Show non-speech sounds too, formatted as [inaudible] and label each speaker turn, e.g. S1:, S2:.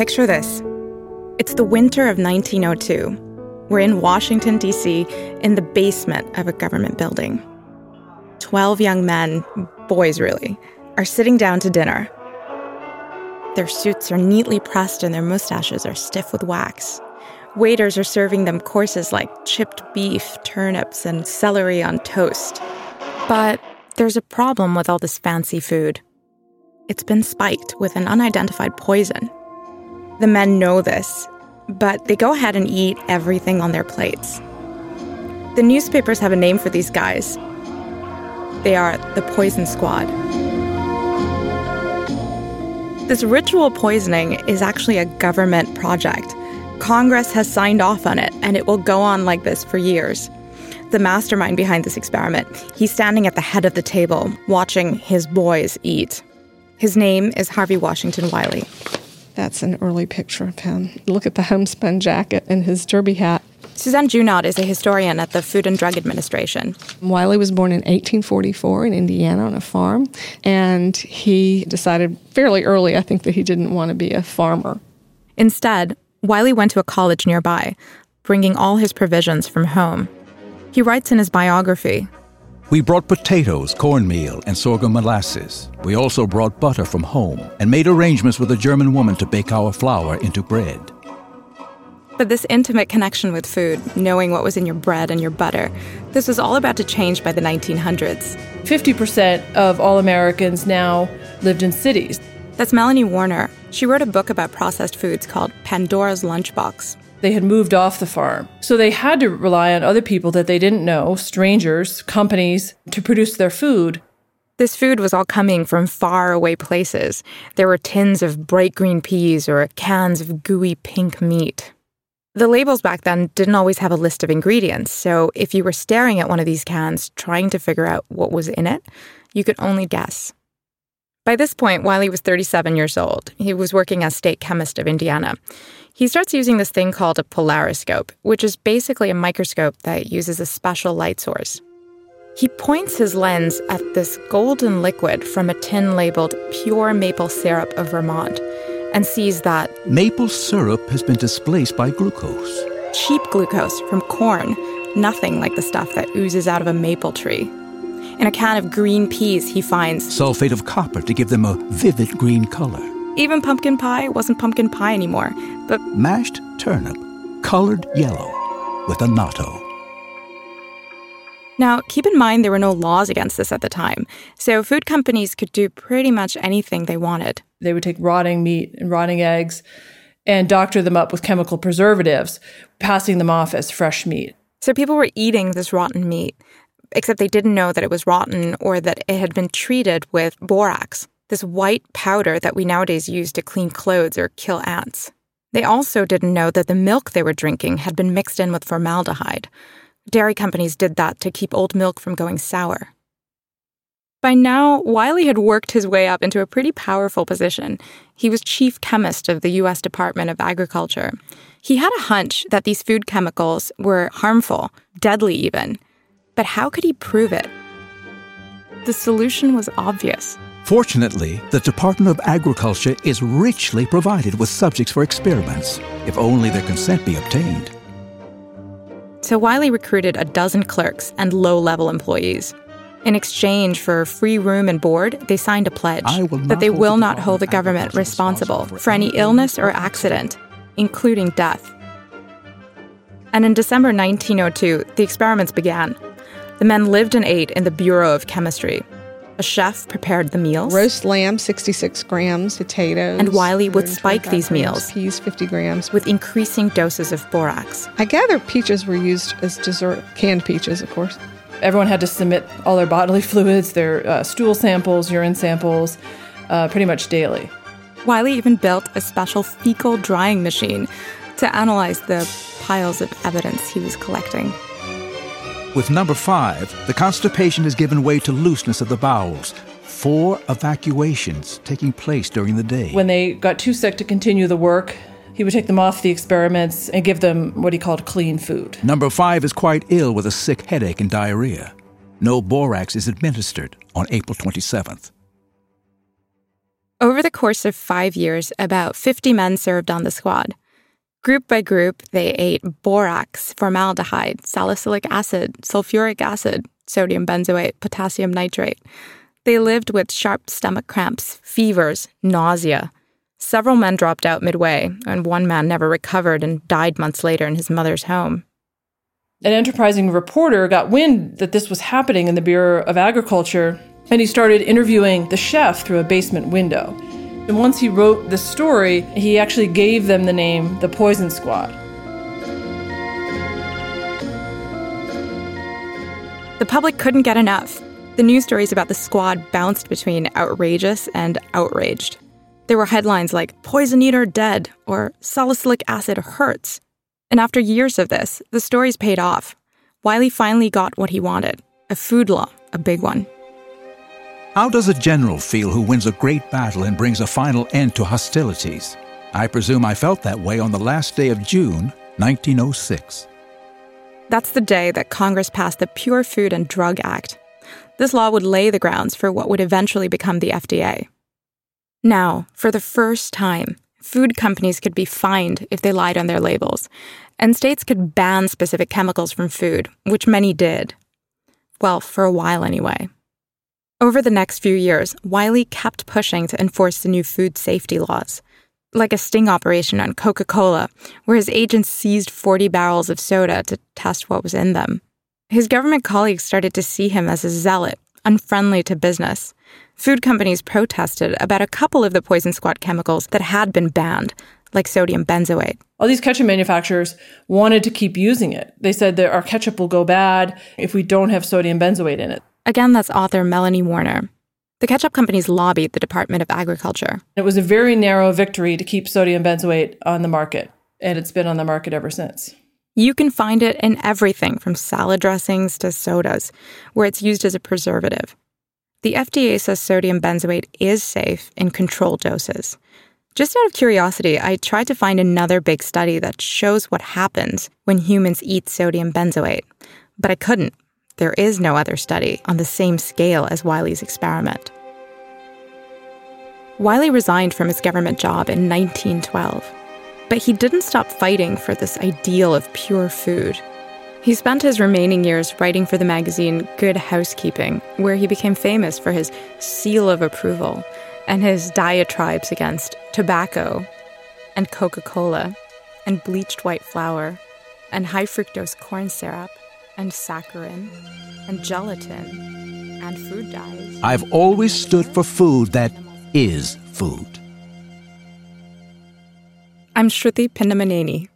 S1: Picture this it's the winter of 1902. We're in Washington, D.C., in the basement of a government building. Twelve young men, boys really, are sitting down to dinner. Their suits are neatly pressed and their mustaches are stiff with wax. Waiters are serving them courses like chipped beef, turnips, and celery on toast. But there's a problem with all this fancy food. It's been spiked with an unidentified poison. The men know this, but they go ahead and eat everything on their plates. The newspapers have a name for these guys. They are the Poison Squad. This ritual poisoning is actually a government project. Congress has signed off on it, and it will go on like this for years. The mastermind behind this experiment, he's standing at the head of the table, watching his boys eat. His name is Harvey Washington Wiley.
S2: That's an early picture of him. Look at the homespun jacket and his derby hat.
S1: Suzanne Junod is a historian at the Food and Drug Administration.
S2: Wiley was born in 1844 in Indiana on a farm, and he decided fairly early, I think, that he didn't want to be a farmer.
S1: Instead, Wiley went to a college nearby, bringing all his provisions from home. He writes in his biography
S3: We brought potatoes, cornmeal, and sorghum molasses. We also brought butter from home and made arrangements with a German woman to bake our flour into bread.
S1: But this intimate connection with food, knowing what was in your bread and your butter, this was all about to change by the 1900s.
S4: 50% of all Americans now lived in cities.
S1: That's Melanie Warner. She wrote a book about processed foods called Pandora's Lunchbox.
S4: They had moved off the farm. So they had to rely on other people that they didn't know, strangers, companies, to produce their food.
S1: This food was all coming from far away places. There were tins of bright green peas or cans of gooey pink meat. The labels back then didn't always have a list of ingredients, so if you were staring at one of these cans trying to figure out what was in it, you could only guess. By this point, Wiley was 37 years old. He was working as state chemist of Indiana. He starts using this thing called a polariscope, which is basically a microscope that uses a special light source. He points his lens at this golden liquid from a tin labeled pure maple syrup of Vermont and sees that
S3: maple syrup has been displaced by glucose.
S1: Cheap glucose from corn, nothing like the stuff that oozes out of a maple tree. In a can of green peas, he finds
S3: sulfate of copper to give them a vivid green color.
S1: Even pumpkin pie wasn't pumpkin pie anymore, but
S3: mashed turnip, colored yellow, with annatto.
S1: Now, keep in mind there were no laws against this at the time, so food companies could do pretty much anything they wanted.
S4: They would take rotting meat and rotting eggs and doctor them up with chemical preservatives, passing them off as fresh meat.
S1: So people were eating this rotten meat, except they didn't know that it was rotten or that it had been treated with borax, this white powder that we nowadays use to clean clothes or kill ants. They also didn't know that the milk they were drinking had been mixed in with formaldehyde. Dairy companies did that to keep old milk from going sour. By now, Wiley had worked his way up into a pretty powerful position. He was chief chemist of the U.S. Department of Agriculture. He had a hunch that these food chemicals were harmful, deadly even. But how could he prove it? The solution was obvious.
S3: Fortunately, the Department of Agriculture is richly provided with subjects for experiments, if only their consent be obtained.
S1: So Wiley recruited a dozen clerks and low level employees. In exchange for free room and board, they signed a pledge that they will not hold the government responsible for any illness or accident, including death. And in December 1902, the experiments began. The men lived and ate in the Bureau of Chemistry. A chef prepared the meals.
S2: Roast lamb, 66 grams, potatoes.
S1: And Wiley would spike these meals.
S2: Peas, 50 grams.
S1: With increasing doses of borax.
S2: I gather peaches were used as dessert, canned peaches, of course.
S4: Everyone had to submit all their bodily [laughs] fluids, their uh, stool samples, urine samples, uh, pretty much daily.
S1: Wiley even built a special fecal drying machine to analyze the piles of evidence he was collecting.
S3: With number five, the constipation has given way to looseness of the bowels. Four evacuations taking place during the day.
S4: When they got too sick to continue the work, he would take them off the experiments and give them what he called clean food.
S3: Number five is quite ill with a sick headache and diarrhea. No borax is administered on April 27th.
S1: Over the course of five years, about 50 men served on the squad. Group by group, they ate borax, formaldehyde, salicylic acid, sulfuric acid, sodium benzoate, potassium nitrate. They lived with sharp stomach cramps, fevers, nausea. Several men dropped out midway, and one man never recovered and died months later in his mother's home.
S4: An enterprising reporter got wind that this was happening in the Bureau of Agriculture, and he started interviewing the chef through a basement window. And once he wrote the story, he actually gave them the name the Poison Squad.
S1: The public couldn't get enough. The news stories about the squad bounced between outrageous and outraged. There were headlines like Poison Eater Dead or Salicylic Acid Hurts. And after years of this, the stories paid off. Wiley finally got what he wanted a food law, a big one.
S3: How does a general feel who wins a great battle and brings a final end to hostilities? I presume I felt that way on the last day of June, 1906.
S1: That's the day that Congress passed the Pure Food and Drug Act, this law would lay the grounds for what would eventually become the FDA. Now, for the first time, food companies could be fined if they lied on their labels, and states could ban specific chemicals from food, which many did. Well, for a while anyway. Over the next few years, Wiley kept pushing to enforce the new food safety laws, like a sting operation on Coca Cola, where his agents seized 40 barrels of soda to test what was in them. His government colleagues started to see him as a zealot, unfriendly to business. Food companies protested about a couple of the poison squad chemicals that had been banned, like sodium benzoate.
S4: All these ketchup manufacturers wanted to keep using it. They said that our ketchup will go bad if we don't have sodium benzoate in it.
S1: Again, that's author Melanie Warner. The ketchup companies lobbied the Department of Agriculture.
S4: It was a very narrow victory to keep sodium benzoate on the market, and it's been on the market ever since.
S1: You can find it in everything from salad dressings to sodas, where it's used as a preservative. The FDA says sodium benzoate is safe in controlled doses. Just out of curiosity, I tried to find another big study that shows what happens when humans eat sodium benzoate, but I couldn't. There is no other study on the same scale as Wiley's experiment. Wiley resigned from his government job in 1912. But he didn't stop fighting for this ideal of pure food. He spent his remaining years writing for the magazine Good Housekeeping, where he became famous for his seal of approval and his diatribes against tobacco and Coca Cola and bleached white flour and high fructose corn syrup and saccharin and gelatin and food dyes.
S3: I've always stood for food that is food.
S1: I'm Sruthi Pinnamaneni.